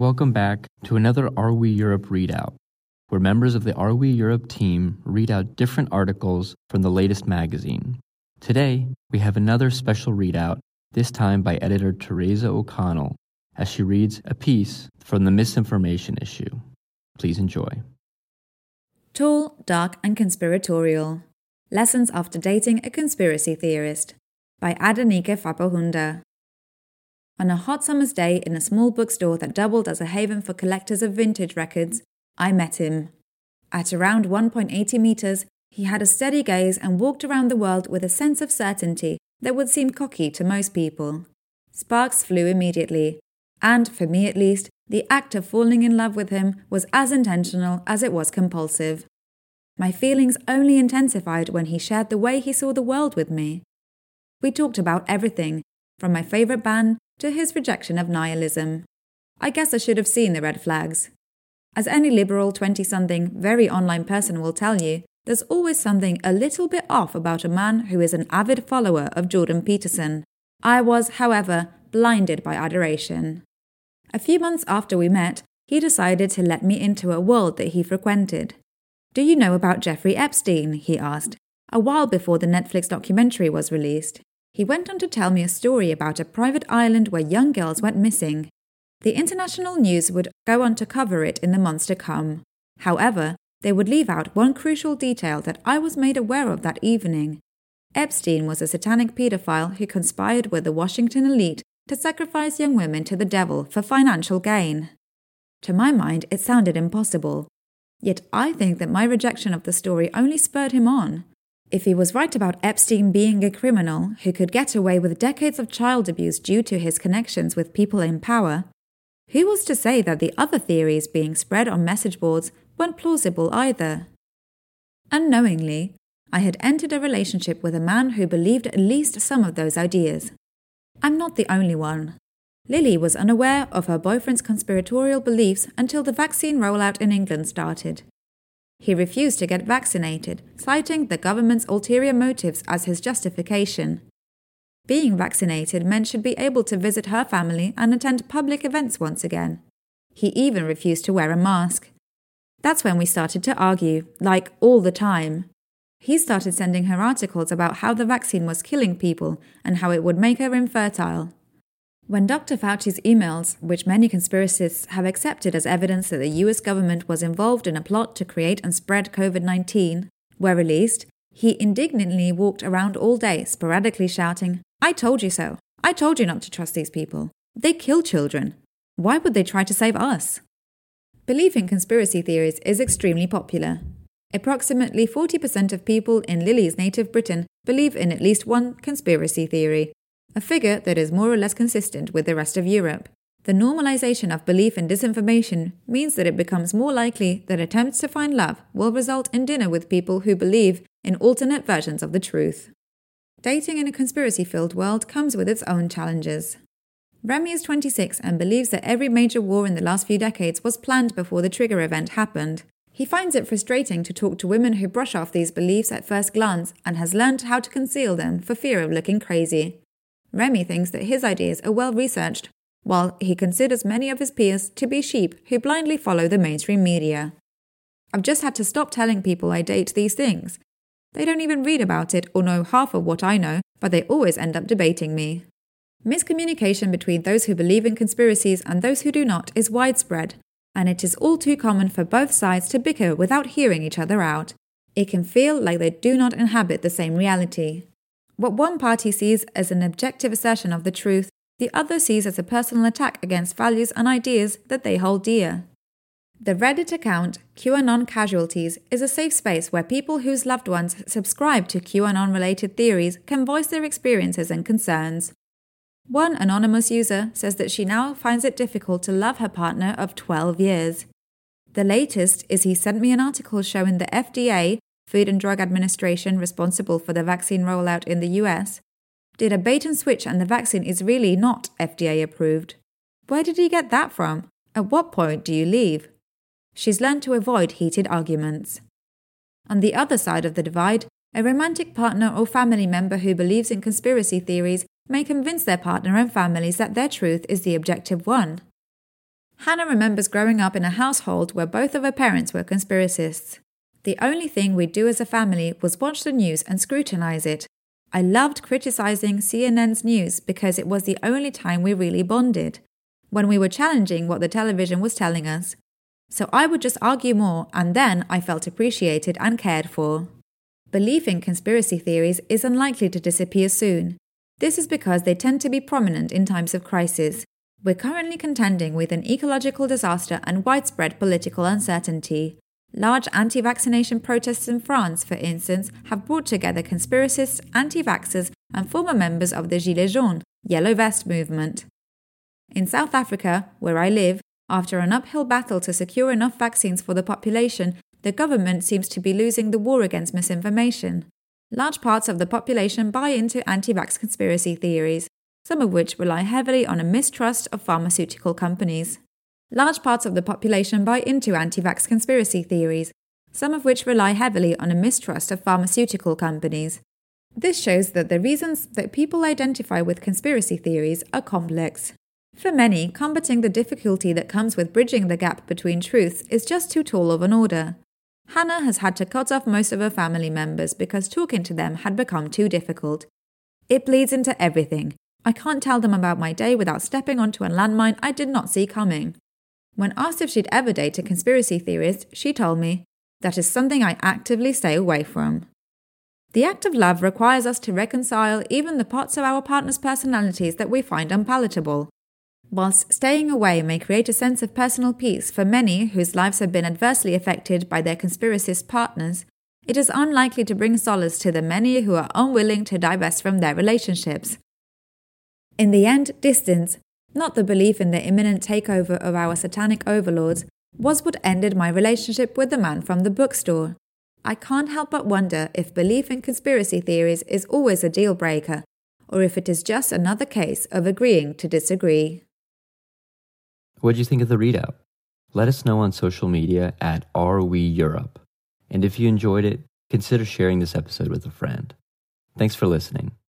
Welcome back to another Are We Europe readout, where members of the Are We Europe team read out different articles from the latest magazine. Today, we have another special readout, this time by editor Teresa O'Connell, as she reads a piece from the misinformation issue. Please enjoy. Tall, Dark, and Conspiratorial Lessons After Dating a Conspiracy Theorist by Adenike Fapohunda. On a hot summer's day in a small bookstore that doubled as a haven for collectors of vintage records, I met him. At around 1.80 meters, he had a steady gaze and walked around the world with a sense of certainty that would seem cocky to most people. Sparks flew immediately, and, for me at least, the act of falling in love with him was as intentional as it was compulsive. My feelings only intensified when he shared the way he saw the world with me. We talked about everything, from my favourite band to his rejection of nihilism. I guess I should have seen the red flags. As any liberal 20 something, very online person will tell you, there's always something a little bit off about a man who is an avid follower of Jordan Peterson. I was, however, blinded by adoration. A few months after we met, he decided to let me into a world that he frequented. Do you know about Jeffrey Epstein? he asked, a while before the Netflix documentary was released. He went on to tell me a story about a private island where young girls went missing. The international news would go on to cover it in the months to come. However, they would leave out one crucial detail that I was made aware of that evening. Epstein was a satanic pedophile who conspired with the Washington elite to sacrifice young women to the devil for financial gain. To my mind, it sounded impossible. Yet I think that my rejection of the story only spurred him on. If he was right about Epstein being a criminal who could get away with decades of child abuse due to his connections with people in power, who was to say that the other theories being spread on message boards weren't plausible either? Unknowingly, I had entered a relationship with a man who believed at least some of those ideas. I'm not the only one. Lily was unaware of her boyfriend's conspiratorial beliefs until the vaccine rollout in England started. He refused to get vaccinated, citing the government's ulterior motives as his justification. Being vaccinated meant she'd be able to visit her family and attend public events once again. He even refused to wear a mask. That's when we started to argue, like all the time. He started sending her articles about how the vaccine was killing people and how it would make her infertile. When Dr. Fauci's emails, which many conspiracists have accepted as evidence that the US government was involved in a plot to create and spread COVID 19, were released, he indignantly walked around all day, sporadically shouting, I told you so. I told you not to trust these people. They kill children. Why would they try to save us? Belief in conspiracy theories is extremely popular. Approximately 40% of people in Lily's native Britain believe in at least one conspiracy theory, a figure that is more or less consistent with the rest of Europe. The normalization of belief in disinformation means that it becomes more likely that attempts to find love will result in dinner with people who believe in alternate versions of the truth. Dating in a conspiracy filled world comes with its own challenges. Remy is 26 and believes that every major war in the last few decades was planned before the trigger event happened. He finds it frustrating to talk to women who brush off these beliefs at first glance and has learned how to conceal them for fear of looking crazy. Remy thinks that his ideas are well researched, while he considers many of his peers to be sheep who blindly follow the mainstream media. I've just had to stop telling people I date these things. They don't even read about it or know half of what I know, but they always end up debating me. Miscommunication between those who believe in conspiracies and those who do not is widespread, and it is all too common for both sides to bicker without hearing each other out. It can feel like they do not inhabit the same reality. What one party sees as an objective assertion of the truth, the other sees as a personal attack against values and ideas that they hold dear. The Reddit account QAnon Casualties is a safe space where people whose loved ones subscribe to QAnon related theories can voice their experiences and concerns. One anonymous user says that she now finds it difficult to love her partner of 12 years. The latest is he sent me an article showing the FDA Food and Drug Administration, responsible for the vaccine rollout in the US, did a bait and switch and the vaccine is really not FDA approved. Where did he get that from? At what point do you leave? She's learned to avoid heated arguments. On the other side of the divide, a romantic partner or family member who believes in conspiracy theories may convince their partner and families that their truth is the objective one. Hannah remembers growing up in a household where both of her parents were conspiracists. The only thing we'd do as a family was watch the news and scrutinize it. I loved criticizing CNN's news because it was the only time we really bonded, when we were challenging what the television was telling us. So I would just argue more, and then I felt appreciated and cared for. Belief in conspiracy theories is unlikely to disappear soon. This is because they tend to be prominent in times of crisis, we're currently contending with an ecological disaster and widespread political uncertainty. Large anti vaccination protests in France, for instance, have brought together conspiracists, anti vaxxers, and former members of the Gilets jaunes, Yellow Vest movement. In South Africa, where I live, after an uphill battle to secure enough vaccines for the population, the government seems to be losing the war against misinformation. Large parts of the population buy into anti vax conspiracy theories, some of which rely heavily on a mistrust of pharmaceutical companies. Large parts of the population buy into anti vax conspiracy theories, some of which rely heavily on a mistrust of pharmaceutical companies. This shows that the reasons that people identify with conspiracy theories are complex. For many, combating the difficulty that comes with bridging the gap between truths is just too tall of an order. Hannah has had to cut off most of her family members because talking to them had become too difficult. It bleeds into everything I can't tell them about my day without stepping onto a landmine I did not see coming. When asked if she'd ever date a conspiracy theorist, she told me, That is something I actively stay away from. The act of love requires us to reconcile even the parts of our partner's personalities that we find unpalatable. Whilst staying away may create a sense of personal peace for many whose lives have been adversely affected by their conspiracist partners, it is unlikely to bring solace to the many who are unwilling to divest from their relationships. In the end, distance, not the belief in the imminent takeover of our satanic overlords, was what ended my relationship with the man from the bookstore. I can't help but wonder if belief in conspiracy theories is always a deal breaker, or if it is just another case of agreeing to disagree. What do you think of the readout? Let us know on social media at Are Europe. And if you enjoyed it, consider sharing this episode with a friend. Thanks for listening.